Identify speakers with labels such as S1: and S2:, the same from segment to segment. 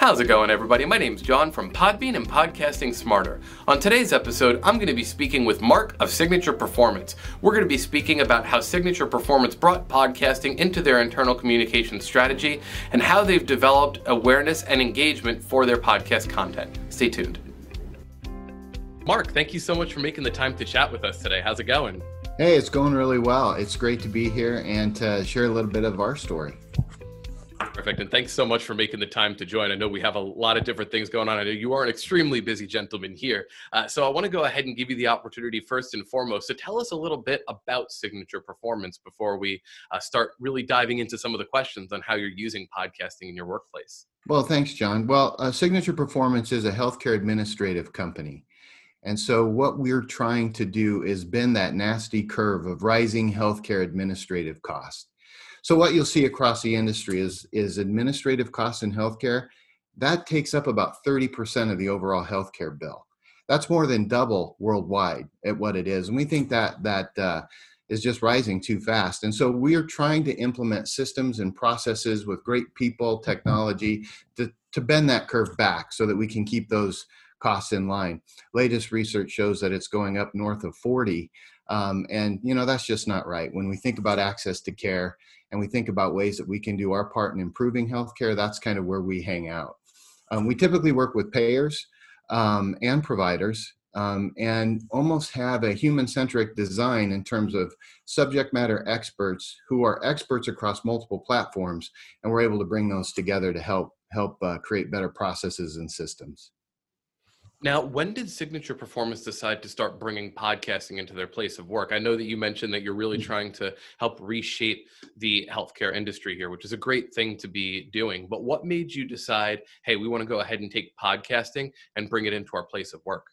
S1: How's it going, everybody? My name's John from Podbean and Podcasting Smarter. On today's episode, I'm going to be speaking with Mark of Signature Performance. We're going to be speaking about how Signature Performance brought podcasting into their internal communication strategy and how they've developed awareness and engagement for their podcast content. Stay tuned. Mark, thank you so much for making the time to chat with us today. How's it going?
S2: Hey, it's going really well. It's great to be here and to share a little bit of our story.
S1: Perfect. And thanks so much for making the time to join. I know we have a lot of different things going on. I know you are an extremely busy gentleman here. Uh, so I want to go ahead and give you the opportunity first and foremost to tell us a little bit about Signature Performance before we uh, start really diving into some of the questions on how you're using podcasting in your workplace.
S2: Well, thanks, John. Well, uh, Signature Performance is a healthcare administrative company. And so, what we're trying to do is bend that nasty curve of rising healthcare administrative costs. So what you'll see across the industry is is administrative costs in healthcare. That takes up about 30% of the overall healthcare bill. That's more than double worldwide at what it is, and we think that that uh, is just rising too fast. And so we are trying to implement systems and processes with great people, technology to to bend that curve back so that we can keep those costs in line. Latest research shows that it's going up north of 40. Um, and you know that's just not right. When we think about access to care and we think about ways that we can do our part in improving healthcare, that's kind of where we hang out. Um, we typically work with payers um, and providers um, and almost have a human centric design in terms of subject matter experts who are experts across multiple platforms, and we're able to bring those together to help help uh, create better processes and systems.
S1: Now, when did Signature Performance decide to start bringing podcasting into their place of work? I know that you mentioned that you're really mm. trying to help reshape the healthcare industry here, which is a great thing to be doing. But what made you decide, hey, we want to go ahead and take podcasting and bring it into our place of work?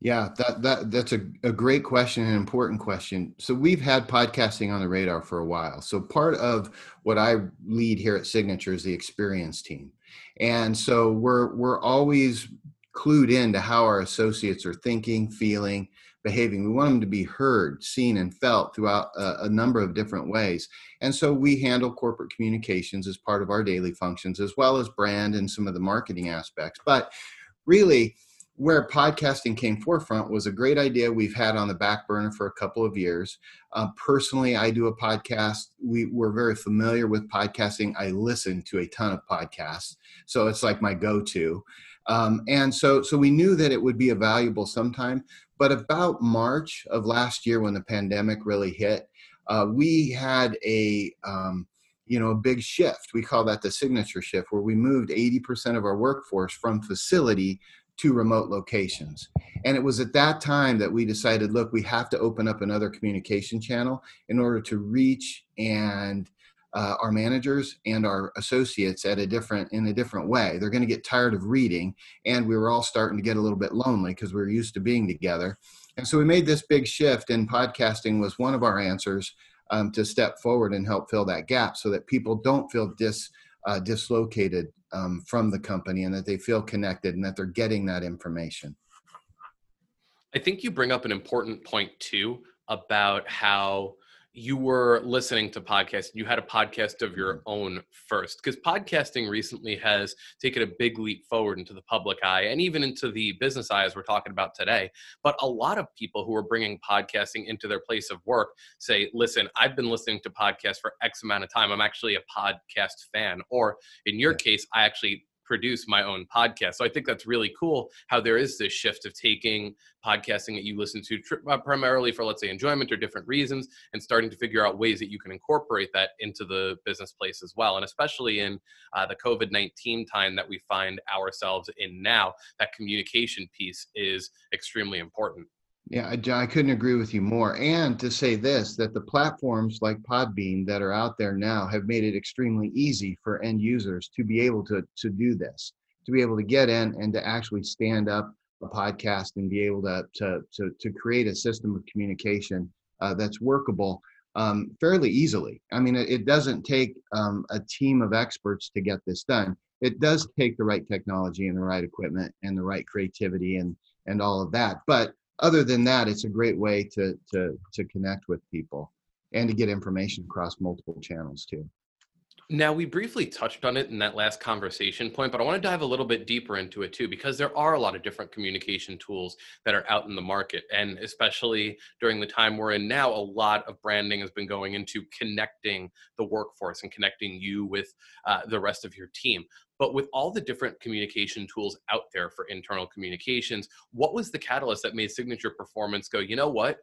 S2: Yeah, that that that's a, a great question, an important question. So we've had podcasting on the radar for a while. So part of what I lead here at Signature is the experience team. And so we're we're always clued in to how our associates are thinking, feeling, behaving. We want them to be heard, seen, and felt throughout a, a, number of different ways. And so we handle corporate communications as part of our daily functions, as well as brand and some of the marketing aspects. But really, where podcasting came forefront was a great idea we've had on the back burner for a couple of years. Uh, personally, I do a podcast. We, we're very familiar with podcasting. I listen to a ton of podcasts, so it's like my go-to. Um, and so, so we knew that it would be a valuable sometime. But about March of last year, when the pandemic really hit, uh, we had a um, you know a big shift. We call that the signature shift, where we moved 80% of our workforce from facility to remote locations. And it was at that time that we decided, look, we have to open up another communication channel in order to reach and uh, our managers and our associates at a different in a different way. They're going to get tired of reading and we were all starting to get a little bit lonely because we were used to being together. And so we made this big shift and podcasting was one of our answers um, to step forward and help fill that gap so that people don't feel dis uh, dislocated um, from the company and that they feel connected and that they're getting that information.
S1: I think you bring up an important point too about how you were listening to podcasts you had a podcast of your mm-hmm. own first because podcasting recently has taken a big leap forward into the public eye and even into the business eye as we're talking about today. But a lot of people who are bringing podcasting into their place of work say listen i've been listening to podcasts for x amount of time. I'm actually a podcast fan. Or in your case i actually produce my own podcast. So I think that's really cool how there is this shift of taking podcasting that you listen to uh, primarily for, let's say, enjoyment or different reasons and starting to figure out ways that you can incorporate that into the business place as well. And especially in uh, the COVID 19 time that we find ourselves in now, that communication piece is extremely important.
S2: Yeah, John, I couldn't agree with you more. And to say this, that the platforms like Podbean that are out there now have made it extremely easy for end users to be able to, to do this, to be able to get in and to actually stand up a podcast and be able to, to, to, to create a system of communication uh, that's workable um, fairly easily. I mean, it, it doesn't take um, a team of experts to get this done. It does take the right technology and the right equipment and the right creativity and, and all of that. But other than that, it's a great way to to to connect with people and to get information across multiple channels too.
S1: Now, we briefly touched on it in that last conversation point, but I want to dive a little bit deeper into it too, because there are a lot of different communication tools that are out in the market. And especially during the time we're in now, a lot of branding has been going into connecting the workforce and connecting you with uh, the rest of your team. But with all the different communication tools out there for internal communications, what was the catalyst that made Signature Performance go, you know what?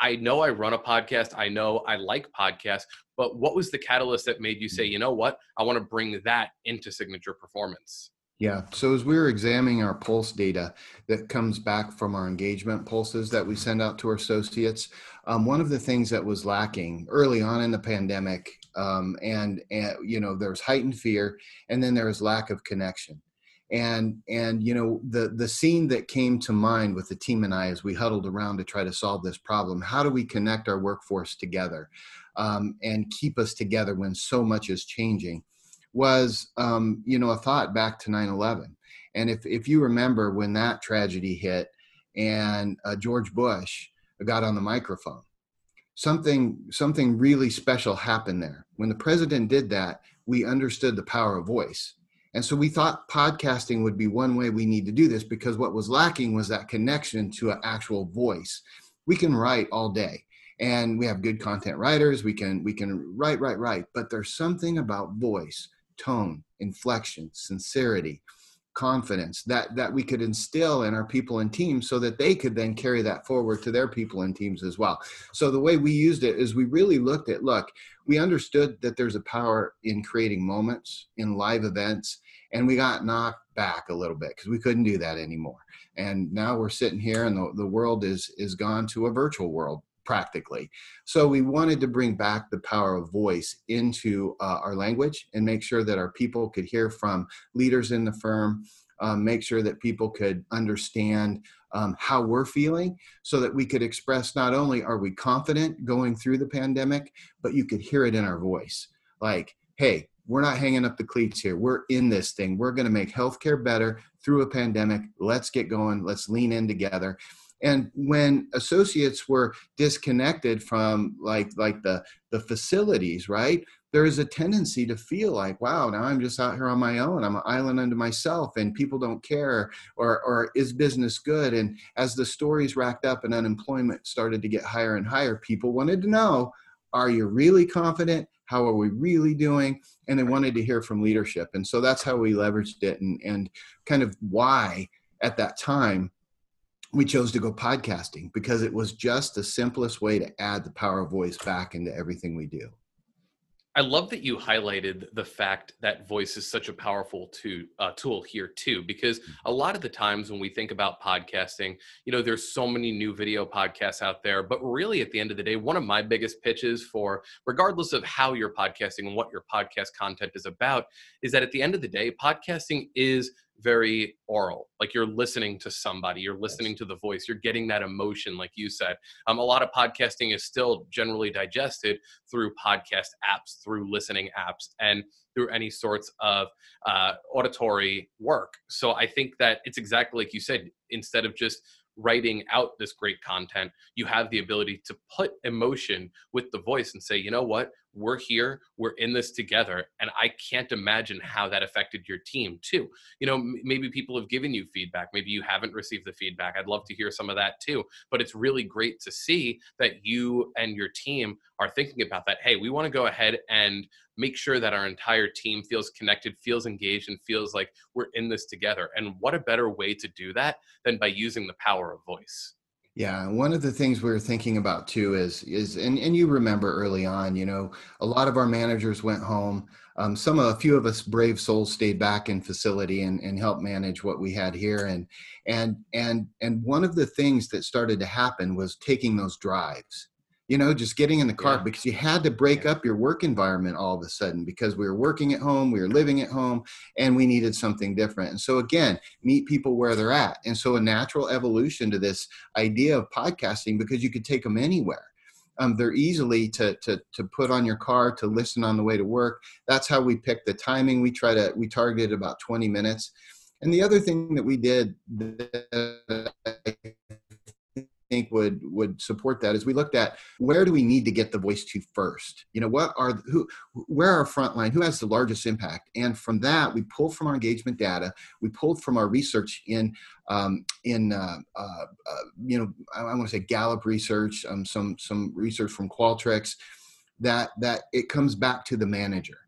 S1: I know I run a podcast. I know I like podcasts, but what was the catalyst that made you say, you know what, I want to bring that into signature performance?
S2: Yeah. So as we were examining our pulse data that comes back from our engagement pulses that we send out to our associates, um, one of the things that was lacking early on in the pandemic, um, and, and you know, there's heightened fear, and then there was lack of connection and and you know the the scene that came to mind with the team and I as we huddled around to try to solve this problem. How do we connect our workforce together um, and keep us together when so much is changing? Was um, you know a thought back to 9/11, and if if you remember when that tragedy hit and uh, George Bush got on the microphone, something something really special happened there. When the president did that, we understood the power of voice and so we thought podcasting would be one way we need to do this because what was lacking was that connection to an actual voice. We can write all day and we have good content writers. We can we can write, write, write, but there's something about voice, tone, inflection, sincerity, confidence that that we could instill in our people and teams so that they could then carry that forward to their people and teams as well. So the way we used it is we really looked at look, we understood that there's a power in creating moments in live events and we got knocked back a little bit because we couldn't do that anymore and now we're sitting here and the, the world is is gone to a virtual world practically so we wanted to bring back the power of voice into uh, our language and make sure that our people could hear from leaders in the firm um, make sure that people could understand um, how we're feeling so that we could express not only are we confident going through the pandemic but you could hear it in our voice like hey we're not hanging up the cleats here. We're in this thing. We're going to make healthcare better through a pandemic. Let's get going. Let's lean in together. And when associates were disconnected from like like the the facilities, right? There is a tendency to feel like, wow, now I'm just out here on my own. I'm an island unto myself, and people don't care, or or is business good? And as the stories racked up and unemployment started to get higher and higher, people wanted to know, are you really confident? how are we really doing and they wanted to hear from leadership and so that's how we leveraged it and, and kind of why at that time we chose to go podcasting because it was just the simplest way to add the power of voice back into everything we do.
S1: I love that you highlighted the fact that voice is such a powerful to, uh, tool here too, because a lot of the times when we think about podcasting, you know, there's so many new video podcasts out there, but really at the end of the day, one of my biggest pitches for, regardless of how you're podcasting and what your podcast content is about, is that at the end of the day, podcasting is very oral like you're listening to somebody you're listening to the voice you're getting that emotion like you said. Um, a lot of podcasting is still generally digested through podcast apps through listening apps and through any sorts of uh, auditory work. So i think that it's exactly like you said instead of just writing out this great content you have the ability to put emotion with the voice and say you know what? We're here. We're in this together. And i can't imagine how that affected your team too. You know m- maybe people have given you feedback. Maybe you haven't received the feedback. I'd love to hear some of that too. But it's really great to see that you and your team are thinking about that hey we want to go ahead and make sure that our entire team feels connected feels engaged and feels like we're in this together and what a better way to do that than by using the power of voice
S2: yeah, one of the things we were thinking about too is is and and you remember early on, you know, a lot of our managers went home. Um, some a few of us brave souls stayed back in facility and and helped manage what we had here. And and and and one of the things that started to happen was taking those drives you know, just getting in the car yeah. because you had to break up your work environment all of a sudden because we were working at home, we were living at home, and we needed something different. And so, again, meet people where they're at. And so, a natural evolution to this idea of podcasting because you could take them anywhere. Um, they're easily to, to to put on your car to listen on the way to work. That's how we pick the timing. We try to we targeted about 20 minutes. And the other thing that we did that think would would support that is we looked at where do we need to get the voice to first? You know what are who where are frontline who has the largest impact? And from that we pulled from our engagement data. We pulled from our research in um, in uh, uh, uh, you know i, I want to say gallup research um, some some research from qualtrics that that it comes back to the manager.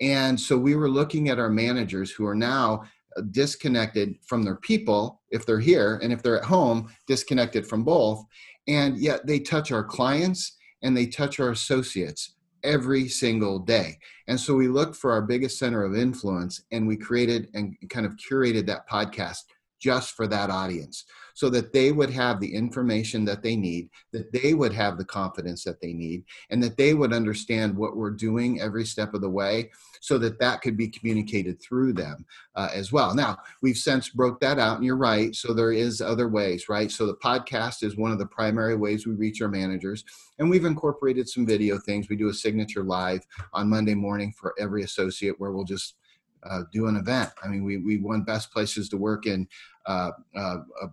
S2: And so we were looking at our managers who are now disconnected from their people if they're here and if they're at home disconnected from both. And yet they touch our clients and they touch our associates every single day. And so we looked for our biggest center of influence and we created and kind of curated that podcast just for that audience so that they would have the information that they need, that they would have the confidence that they need, and that they would understand what we're doing every step of the way so that that could be communicated through them uh, as well. Now, we've since broke that out, and you're right. So there is other ways, right? So the podcast is one of the primary ways we reach our managers, and we've incorporated some video things. We do a signature live on Monday morning for every associate where we'll just uh, do an event. I mean, we, we won best places to work in, uh, uh, uh,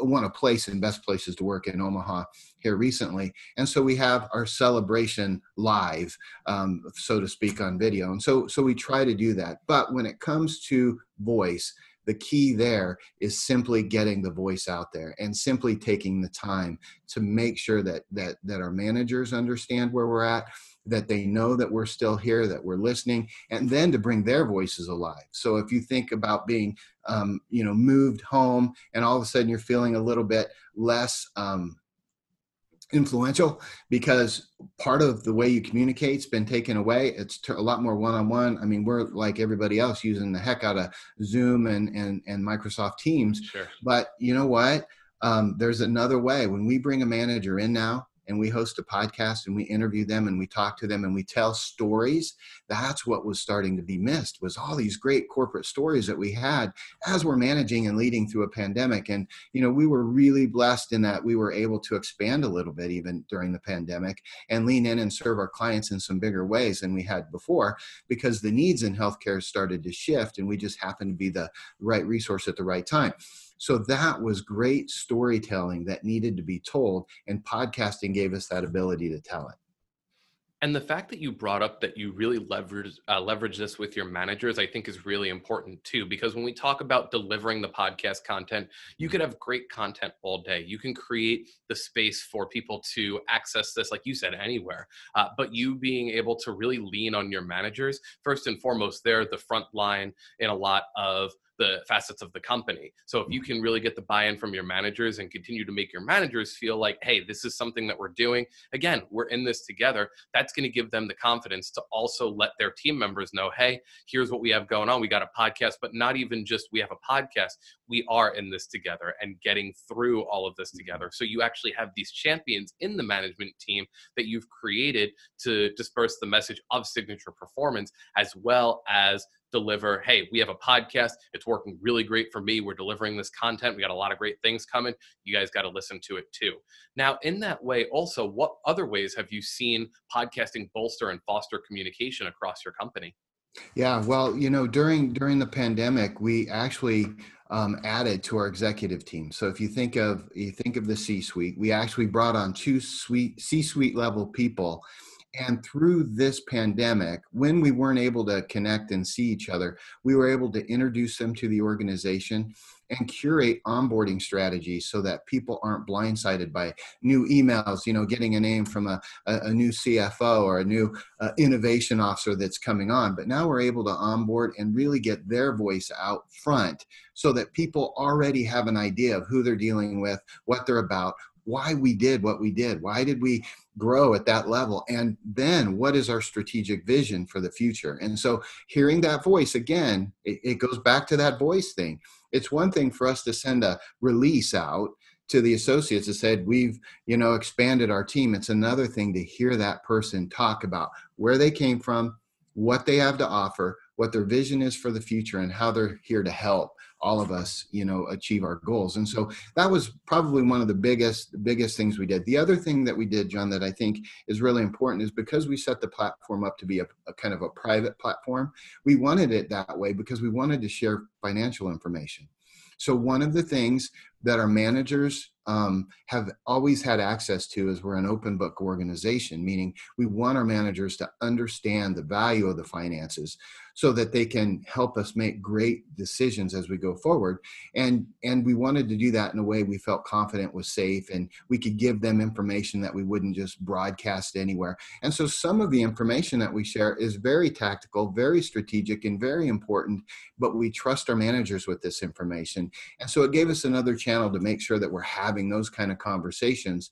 S2: won a place in best places to work in Omaha here recently. And so we have our celebration live, um, so to speak, on video. And so, so we try to do that. But when it comes to voice, the key there is simply getting the voice out there and simply taking the time to make sure that that that our managers understand where we're at that they know that we're still here, that we're listening, and then to bring their voices alive. So if you think about being, um, you know, moved home, and all of a sudden you're feeling a little bit less um, influential because part of the way you communicate's been taken away. It's a lot more one-on-one. I mean, we're like everybody else using the heck out of Zoom and and and Microsoft Teams.
S1: Sure.
S2: But you know what? Um, there's another way. When we bring a manager in now, and we host a podcast and we interview them and we talk to them and we tell stories that's what was starting to be missed was all these great corporate stories that we had as we're managing and leading through a pandemic. And you know we were really blessed in that we were able to expand a little bit even during the pandemic and lean in and serve our clients in some bigger ways than we had before because the needs in healthcare started to shift and we just happened to be the right resource at the right time so that was great storytelling that needed to be told, and podcasting gave us that ability to tell it.
S1: And the fact that you brought up that you really leverage uh, leverage this with your managers, I think, is really important too. Because when we talk about delivering the podcast content, you could have great content all day. You can create the space for people to access this, like you said, anywhere. Uh, but you being able to really lean on your managers, first and foremost, they're the front line in a lot of the facets of the company. So if you mm-hmm. can really get the buy-in from your managers and continue to make your managers feel like, hey, this is something that we're doing. Again, we're in this together. That's going to give them the confidence to also let their team members know, hey, here's what we have going on. We got a podcast, but not even just we have a podcast. We are in this together and getting through all of this mm-hmm. together. So you actually have these champions in the management team that you've created to disperse the message of signature performance as well as deliver hey we have a podcast. It's working really great for me. We're delivering this content. We got a lot of great things coming. You guys got to listen to it too. Now in that way also what other ways have you seen podcasting bolster and foster communication across your company?
S2: Yeah well you know during during the pandemic we actually um, added to our executive team. So if you think of you think of the c suite we actually brought on two suite c suite level people and through this pandemic, when we weren't able to connect and see each other, we were able to introduce them to the organization and curate onboarding strategies so that people aren't blindsided by new emails, you know, getting a name from a, a, a new CFO or a new uh, innovation officer that's coming on. But now we're able to onboard and really get their voice out front so that people already have an idea of who they're dealing with, what they're about, why we did what we did. Why did we grow at that level? And then what is our strategic vision for the future? And so hearing that voice again, it, it goes back to that voice thing. It's one thing for us to send a release out to the associates that said we've you know expanded our team it's another thing to hear that person talk about where they came from what they have to offer what their vision is for the future and how they're here to help all of us you know achieve our goals. And so that was probably one of the biggest biggest things we did. The other thing that we did john that i think is really important is because we set the platform up to be a, a kind of a private platform we wanted it that way because we wanted to share financial information. So, one of the things that our managers um, have always had access to is we're an open book organization, meaning we want our managers to understand the value of the finances so that they can help us make great decisions as we go forward. And and we wanted to do that in a way we felt confident was safe and we could give them information that we wouldn't just broadcast anywhere. And so some of the information that we share is very tactical, very strategic, and very important, but we trust our managers with this information. And so it gave us another channel to make sure that we're having those kind of conversations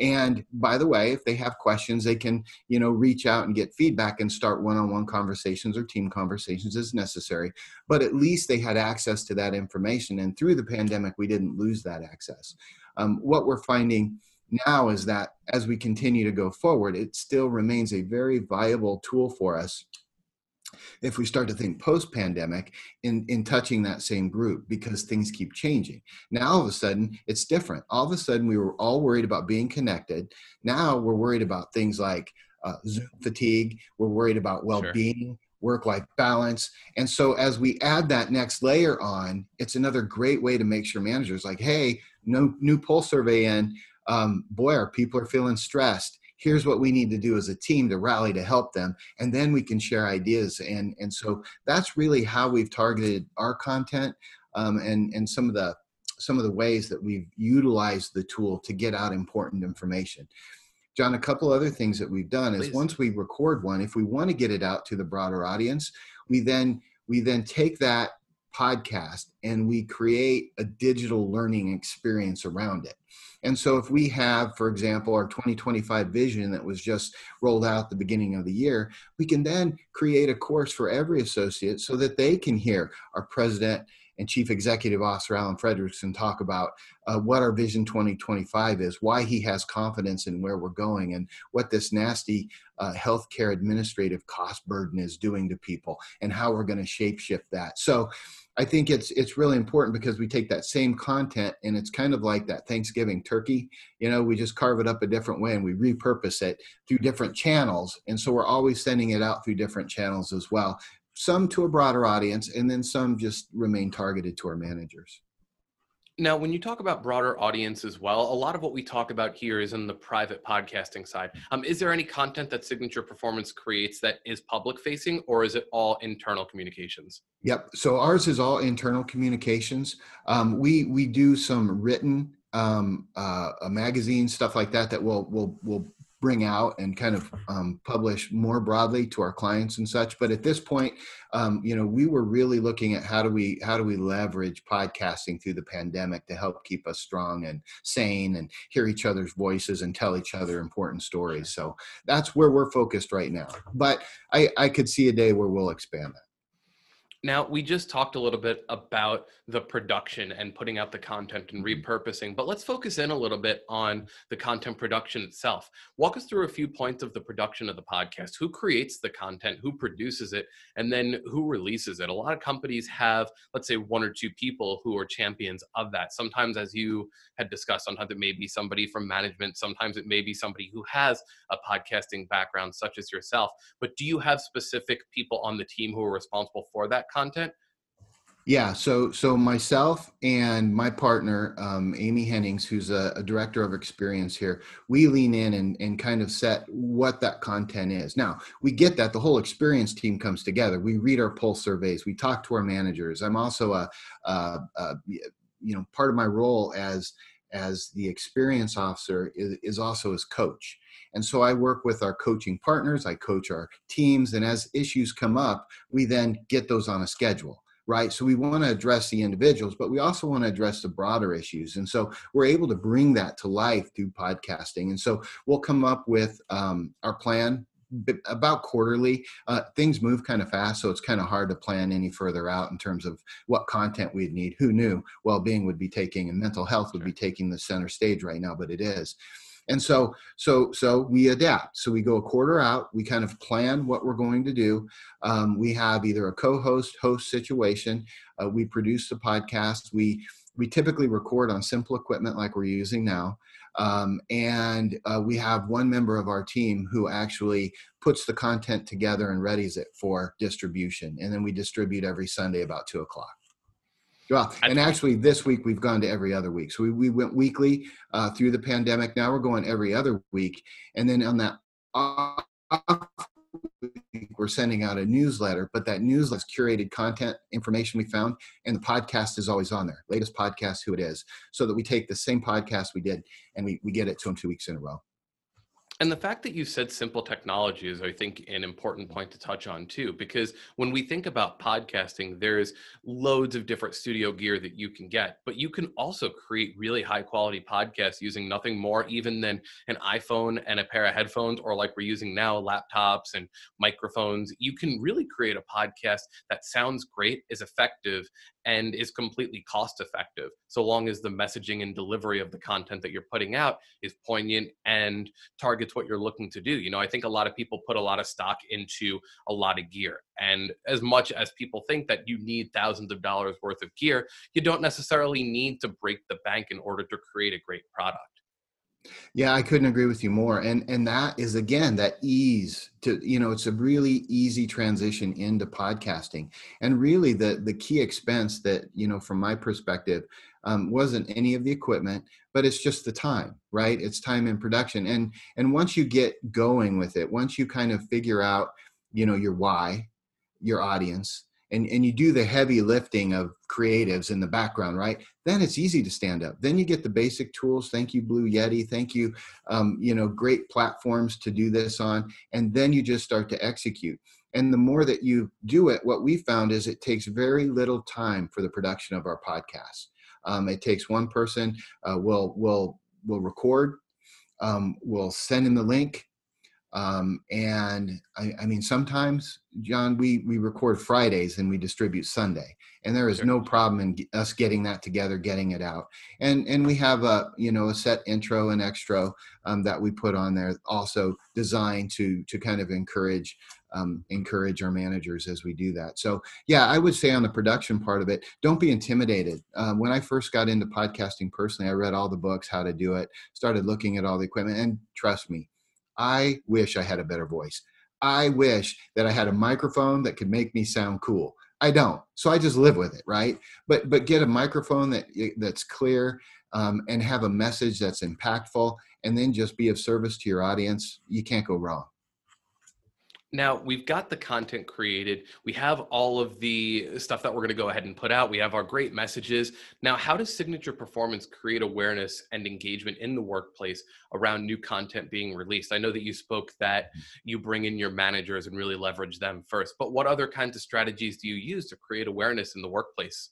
S2: and by the way if they have questions they can you know reach out and get feedback and start one-on-one conversations or team conversations as necessary. But at least they had access to that information and through the pandemic we didn't lose that access. Um, what we're finding now is that as we continue to go forward it still remains a very viable tool for us if we start to think post pandemic in, in touching that same group because things keep changing. Now, all of a sudden, it's different. All of a sudden, we were all worried about being connected. Now, we're worried about things like uh, Zoom fatigue, we're worried about well being. Sure. Work life balance. And so, as we add that next layer on, it's another great way to make sure managers like, hey, no new poll survey in. Um, boy, our people are feeling stressed here's what we need to do as a team to rally to help them and then we can share ideas and and so that's really how we've targeted our content um, and and some of the some of the ways that we've utilized the tool to get out important information john a couple other things that we've done is Please. once we record one if we want to get it out to the broader audience we then we then take that podcast and we create a digital learning experience around it. And so, if we have, for example, our 2025 vision that was just rolled out at the beginning of the year, we can then create a course for every associate so that they can hear our president and Chief Executive Officer Alan Fredrickson talk about uh, what our Vision 2025 is, why he has confidence in where we're going, and what this nasty uh, healthcare administrative cost burden is doing to people, and how we're going to shapeshift that. So, I think it's it's really important because we take that same content and it's kind of like that Thanksgiving turkey. You know, we just carve it up a different way and we repurpose it through different channels, and so we're always sending it out through different channels as well some to a broader audience, and then some just remain targeted to our managers.
S1: Now, when you talk about broader audience as well, a lot of what we talk about here is in the private podcasting side. Um, is there any content that Signature Performance creates that is public facing, or is it all internal communications?
S2: Yep. So ours is all internal communications. Um, we we do some written um, uh, a magazine stuff like that that will will will bring out and kind of um, publish more broadly to our clients and such but at this point um, you know we were really looking at how do we how do we leverage podcasting through the pandemic to help keep us strong and sane and hear each other's voices and tell each other important stories. So that's where we're focused right now. But i i could see a day where we'll expand that
S1: now, we just talked a little bit about the production and putting out the content and mm-hmm. repurposing, but let's focus in a little bit on the content production itself. Walk us through a few points of the production of the podcast. Who creates the content, who produces it, and then who releases it? A lot of companies have, let's say, one or two people who are champions of that. Sometimes, as you had discussed, sometimes it may be somebody from management, sometimes it may be somebody who has a podcasting background, such as yourself. But do you have specific people on the team who are responsible for that? Content?
S2: Yeah, so so myself and my partner, um, Amy Hennings, who's a, a, director of experience here, we lean in and, and kind of set what that content is. Now we get that the whole experience team comes together. We read our pulse surveys, we talk to our managers. I'm also a, a, a you know part of my role as as the experience officer is, is also as coach. And so I work with our coaching partners, I coach our teams, and as issues come up, we then get those on a schedule right? So we want to address the individuals, but we also want to address the broader issues. And so we're able to bring that to life through podcasting. And so we'll come up with um, our plan about quarterly. Uh, things move kind of fast, so it's kind of hard to plan any further out in terms of what content we'd need. Who knew well-being would be taking and mental health would be taking the center stage right now, but it is and so so so we adapt. So we go a quarter out. We kind of plan what we're going to do. Um, we have either a co-host host situation. Uh, we produce the podcast. We we typically record on simple equipment like we're using now. Um, and uh, we have one member of our team who actually puts the content together and readies it for distribution. And then we distribute every sunday about two o'clock Well, and actually, this week we've gone to every other week. So we, we went weekly uh, through the pandemic. Now we're going every other week. And then on that off week, we're sending out a newsletter, but that newsletter curated content information we found, and the podcast is always on there. Latest podcast, who it is, so that we take the same podcast we did and we, we get it to them two weeks in a row.
S1: And the fact that you said simple technology is, I think, an important point to touch on too, because when we think about podcasting, there's loads of different studio gear that you can get, but you can also create really high quality podcasts using nothing more even than an iPhone and a pair of headphones, or like we're using now, laptops and microphones. You can really create a podcast that sounds great, is effective, and is completely cost effective so long as the messaging and delivery of the content that you're putting out is poignant and targets what you're looking to do. You know i think a lot of people put a lot of stock into a lot of gear and as much as people think that you need thousands of dollars worth of gear you don't necessarily need to break the bank in order to create a great product
S2: yeah, I couldn't agree with you more. And and that is again that ease to you know it's a really easy transition into podcasting. And really the the key expense that you know from my perspective um, wasn't any of the equipment, but it's just the time, right? It's time in production. And and once you get going with it, once you kind of figure out you know your why, your audience, and, and you do the heavy lifting of creatives in the background, right? Then it's easy to stand up. Then you get the basic tools. Thank you, Blue Yeti. Thank you, um, you know, great platforms to do this on. And then you just start to execute. And the more that you do it, what we found is it takes very little time for the production of our podcast. Um, it takes one person. Uh, will will will record. Um, we'll send in the link um, and I, I, mean sometimes john we we record fridays and we distribute sunday and there is sure. no problem in us getting that together getting it out. And and we have a you know a set intro and extra um, that we put on there also designed to to kind of encourage um, encourage our managers as we do that. So yeah i would say on the production part of it don't be intimidated. Um, when i first got into podcasting personally i read all the books how to do it started looking at all the equipment and trust me I wish I had a better voice. I wish that I had a microphone that could make me sound cool. I don't, so I just live with it, right? But but get a microphone that that's clear um, and have a message that's impactful, and then just be of service to your audience. You can't go wrong.
S1: Now we've got the content created. We have all of the stuff that we're going to go ahead and put out. We have our great messages. Now, how does Signature Performance create awareness and engagement in the workplace around new content being released? I know that you spoke that you bring in your managers and really leverage them first, but what other kinds of strategies do you use to create awareness in the workplace?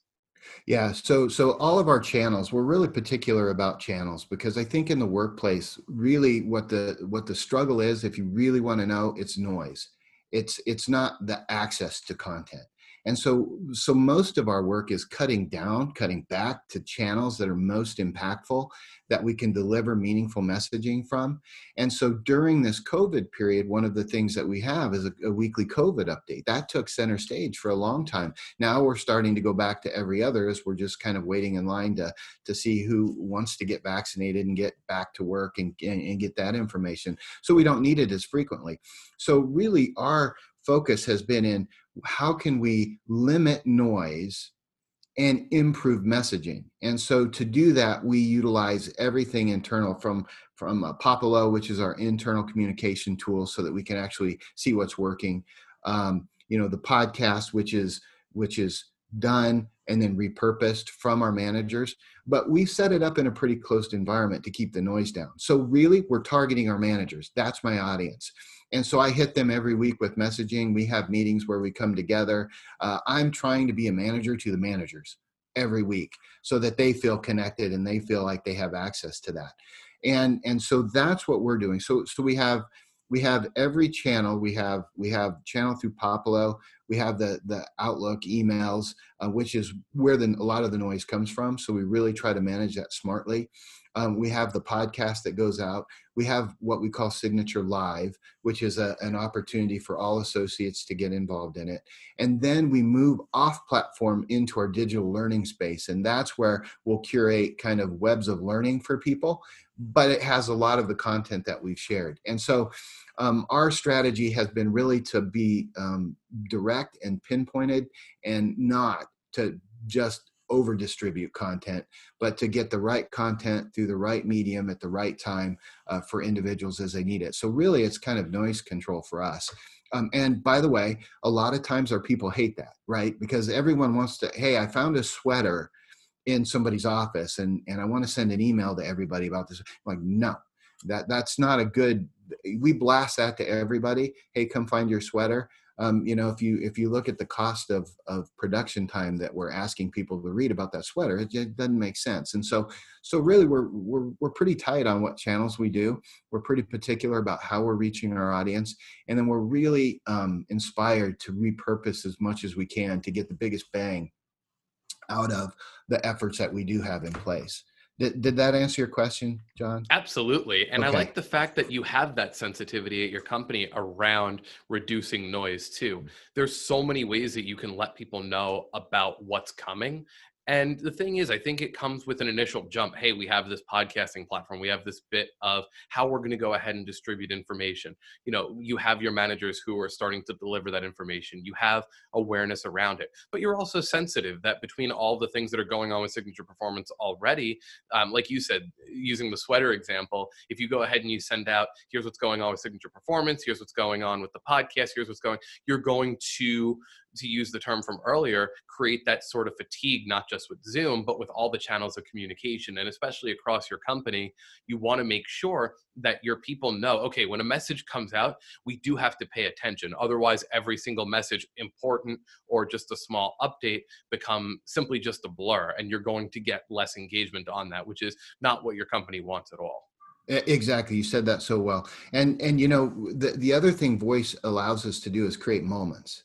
S2: Yeah, so so all of our channels, we're really particular about channels because I think in the workplace, really what the what the struggle is, if you really want to know, it's noise. It's it's not the access to content. And so, so most of our work is cutting down, cutting back to channels that are most impactful that we can deliver meaningful messaging from. And so during this COVID period, one of the things that we have is a, a weekly COVID update. That took center stage for a long time. Now we're starting to go back to every other as we're just kind of waiting in line to, to see who wants to get vaccinated and get back to work and, and, and get that information. So we don't need it as frequently. So really our focus has been in how can we limit noise and improve messaging? And so to do that we utilize everything internal from from uh, Poppulo which is our internal communication tool so that we can actually see what's working. Um, you know the podcast which is which is done and then repurposed from our managers but we set it up in a pretty closed environment to keep the noise down. So really we're targeting our managers. That's my audience and so I hit them every week with messaging. We have meetings where we come together. Uh, I'm trying to be a manager to the managers every week so that they feel connected and they feel like they have access to that. And and so that's what we're doing. So so we have we have every channel we have we have channel through Poppulo we have the the outlook emails uh, which is where the, a lot of the noise comes from so we really try to manage that smartly um, we have the podcast that goes out. We have what we call Signature Live, which is a, an opportunity for all associates to get involved in it. And then we move off platform into our digital learning space. And that's where we'll curate kind of webs of learning for people, but it has a lot of the content that we've shared. And so um, our strategy has been really to be um, direct and pinpointed and not to just over distribute content, but to get the right content through the right medium at the right time uh, for individuals as they need it. So really, it's kind of noise control for us. Um, and by the way, a lot of times our people hate that, right? Because everyone wants to, hey, I found a sweater in somebody's office and, and I want to send an email to everybody about this. I'm like, no, that that's not a good we blast that to everybody hey come find your sweater um, you know if you if you look at the cost of of production time that we're asking people to read about that sweater it, it doesn't make sense. And so so really we're, we're we're pretty tight on what channels we do. We're pretty particular about how we're reaching our audience. And then we're really um, inspired to repurpose as much as we can to get the biggest bang out of the efforts that we do have in place did, did that answer your question, John?
S1: Absolutely. And okay. I like the fact that you have that sensitivity at your company around reducing noise too. Mm. There's so many ways that you can let people know about what's coming and the thing is, I think it comes with an initial jump. Hey, we have this podcasting platform. We have this bit of how we're going to go ahead and distribute information. You know, you have your managers who are starting to deliver that information. You have awareness around it, but you're also sensitive that between all the things that are going on with signature performance already, um, like you said, using the sweater example, if you go ahead and you send out, here's what's going on with signature performance, here's what's going on with the podcast, here's what's going, you're going to to use the term from earlier, create that sort of fatigue, not just with Zoom, but with all the channels of communication. And especially across your company, you want to make sure that your people know okay, when a message comes out, we do have to pay attention. Otherwise, every single message, important or just a small update, become simply just a blur. And you're going to get less engagement on that, which is not what your company wants at all.
S2: Exactly, you said that so well. And and you know the the other thing voice allows us to do is create moments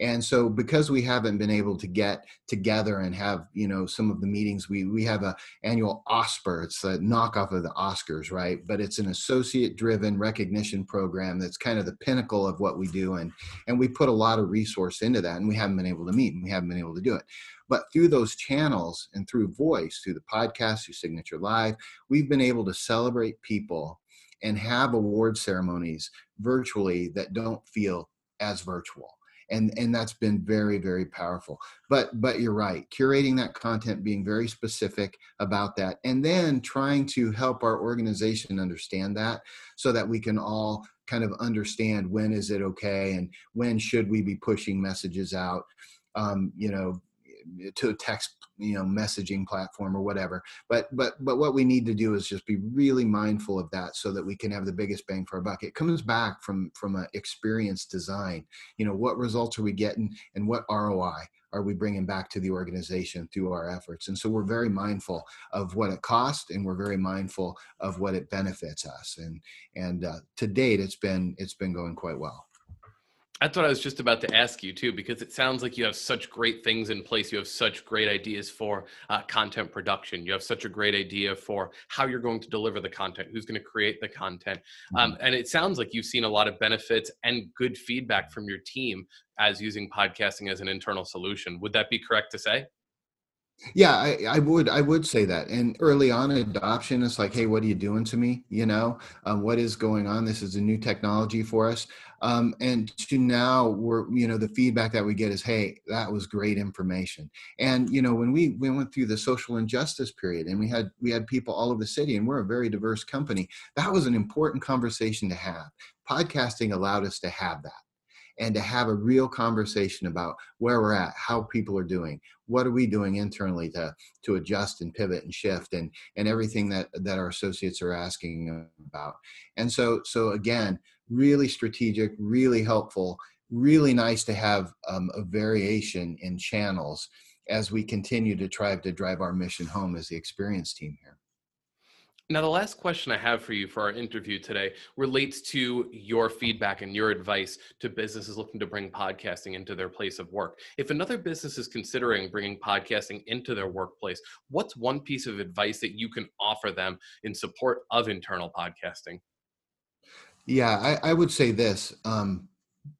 S2: and so because we haven't been able to get together and have you know some of the meetings we we have a annual osper it's a knockoff of the oscars right? But it's an associate driven recognition program that's kind of the pinnacle of what we do and and we put a lot of resource into that and we haven't been able to meet and we haven't been able to do it. But through those channels and through voice through the podcast through signature live we've been able to celebrate people and have award ceremonies virtually that don't feel as virtual and and that's been very very powerful. But but you're right curating that content being very specific about that and then trying to help our organization understand that so that we can all kind of understand when is it okay and when should we be pushing messages out um, you know to text you know messaging platform or whatever. But but but what we need to do is just be really mindful of that so that we can have the biggest bang for our buck. It comes back from from an experience design. You know what results are we getting and what roi are we bringing back to the organization through our efforts? And so we're very mindful of what it costs and we're very mindful of what it benefits us. And and uh, to date it's been it's been going quite well
S1: that's what I was just about to ask you too, because it sounds like you have such great things in place. You have such great ideas for uh, content production. You have such a great idea for how you're going to deliver the content, who's going to create the content. Um, mm-hmm. and it sounds like you've seen a lot of benefits and good feedback from your team as using podcasting as an internal solution. Would that be correct to say?
S2: Yeah, I, I, would I would say that. And early on adoption, it's like, hey, what are you doing to me? You know, um, what is going on? This is a new technology for us. Um, and to now, we're you know the feedback that we get is, hey, that was great information. And you know, when we we went through the social injustice period, and we had we had people all over the city, and we're a very diverse company. That was an important conversation to have. Podcasting allowed us to have that and to have a real conversation about where we're at, how people are doing, what are we doing internally to to adjust and pivot and shift, and and everything that that our associates are asking about. And so so again, really strategic, really helpful, really nice to have um, a variation in channels as we continue to try to drive our mission home as the experience team here.
S1: Now, the last question I have for you for our interview today relates to your feedback and your advice to businesses looking to bring podcasting into their place of work. If another business is considering bringing podcasting into their workplace, what's one piece of advice that you can offer them in support of internal podcasting?
S2: Yeah, I, I would say this um,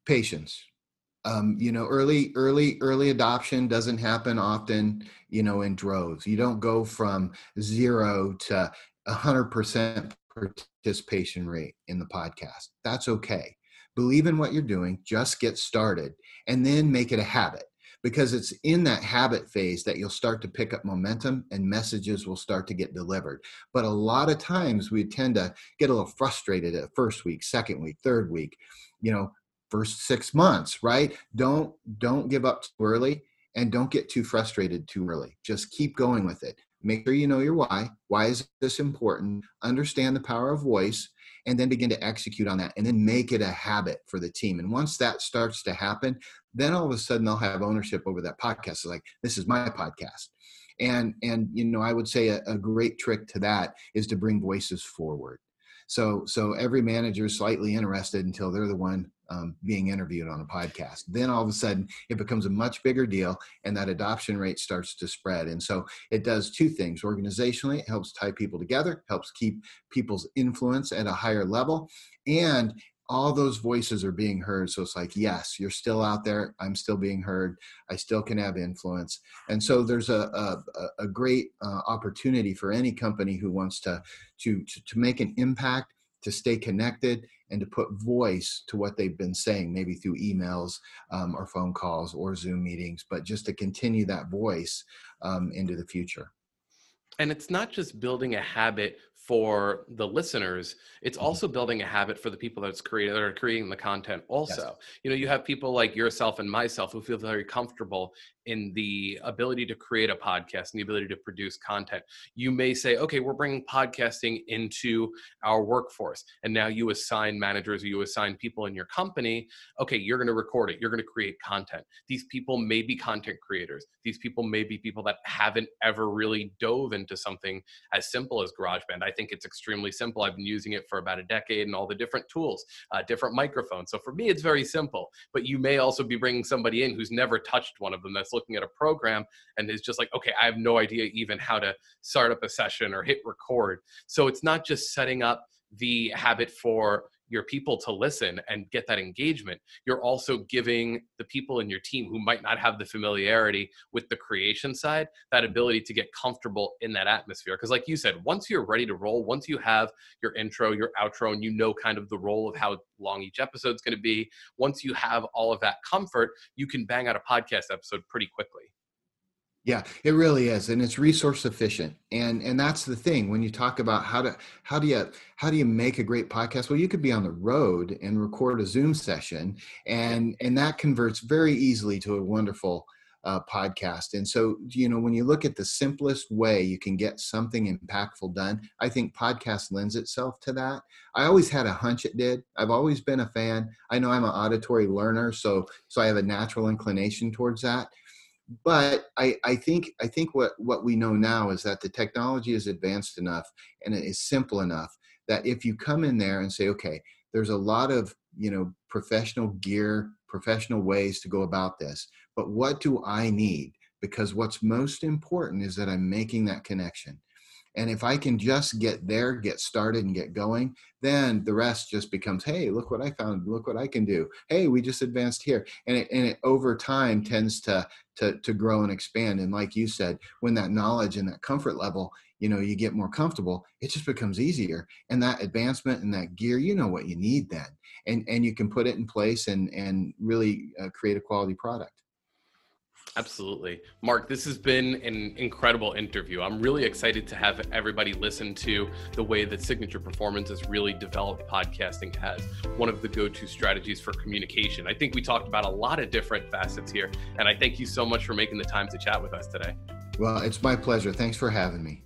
S2: patience. Um, you know, early, early, early adoption doesn't happen often, you know, in droves. You don't go from zero to 100% participation rate in the podcast. That's okay. Believe in what you're doing, just get started, and then make it a habit. because it's in that habit phase that you'll start to pick up momentum and messages will start to get delivered. But a lot of times we tend to get a little frustrated at first week, second week, third week, you know, first six months, right? Don't don't give up too early and don't get too frustrated too early. Just keep going with it. Make sure you know your why. Why is this important? Understand the power of voice and then begin to execute on that and then make it a habit for the team. And once that starts to happen, then all of a sudden they'll have ownership over that podcast. It's like, this is my podcast. And, and you know, I would say a, a great trick to that is to bring voices forward. So, so every manager is slightly interested until they're the one um, being interviewed on a podcast. Then all of a sudden, it becomes a much bigger deal, and that adoption rate starts to spread. And so it does two things organizationally, it helps tie people together, helps keep people's influence at a higher level, and all those voices are being heard. So it's like, yes, you're still out there. I'm still being heard. I still can have influence. And so there's a, a, a great uh, opportunity for any company who wants to, to, to, to make an impact, to stay connected, and to put voice to what they've been saying, maybe through emails um, or phone calls or Zoom meetings, but just to continue that voice um, into the future.
S1: And it's not just building a habit for the listeners it's mm-hmm. also building a habit for the people that's created that are creating the content also yes. you know you have people like yourself and myself who feel very comfortable in the ability to create a podcast and the ability to produce content you may say okay we're bringing podcasting into our workforce. And now you assign managers you assign people in your company okay you're going to record it. You're going to create content. These people may be content creators. These people may be people that haven't ever really dove into something as simple as garageband. I think it's extremely simple. I've been using it for about a decade and all the different tools uh, different microphones. So for me it's very simple. But you may also be bringing somebody in who's never touched one of them. That's looking at a program and is just like, okay, I have no idea even how to start up a session or hit record. So it's not just setting up the habit for your people to listen and get that engagement you're also giving the people in your team who might not have the familiarity with the creation side that ability to get comfortable in that atmosphere. Because like you said once you're ready to roll once you have your intro your outro and you know kind of the role of how long each episode is going to be once you have all of that comfort you can bang out a podcast episode pretty quickly
S2: yeah, it really is, and it's resource efficient, and and that's the thing when you talk about how to how do you how do you make a great podcast? Well, you could be on the road and record a Zoom session, and and that converts very easily to a wonderful uh, podcast. And so, you know, when you look at the simplest way you can get something impactful done, I think podcast lends itself to that. I always had a hunch it did. I've always been a fan. I know I'm an auditory learner, so so I have a natural inclination towards that but I, I think I think what what we know now is that the technology is advanced enough and it is simple enough that if you come in there and say, okay, there's a lot of you know professional gear, professional ways to go about this, but what do I need? Because what's most important is that I'm making that connection. And if I can just get there, get started, and get going, then the rest just becomes, hey, look what I found. Look what I can do. Hey, we just advanced here. And it, and it over time tends to, to, to grow and expand. And like you said, when that knowledge and that comfort level, you know, you get more comfortable, it just becomes easier. And that advancement and that gear, you know what you need then. And, and you can put it in place and, and really uh, create a quality product.
S1: Absolutely. Mark, this has been an incredible interview. I'm really excited to have everybody listen to the way that Signature Performance has really developed podcasting as one of the go to strategies for communication. I think we talked about a lot of different facets here, and I thank you so much for making the time to chat with us today.
S2: Well, it's my pleasure. Thanks for having me.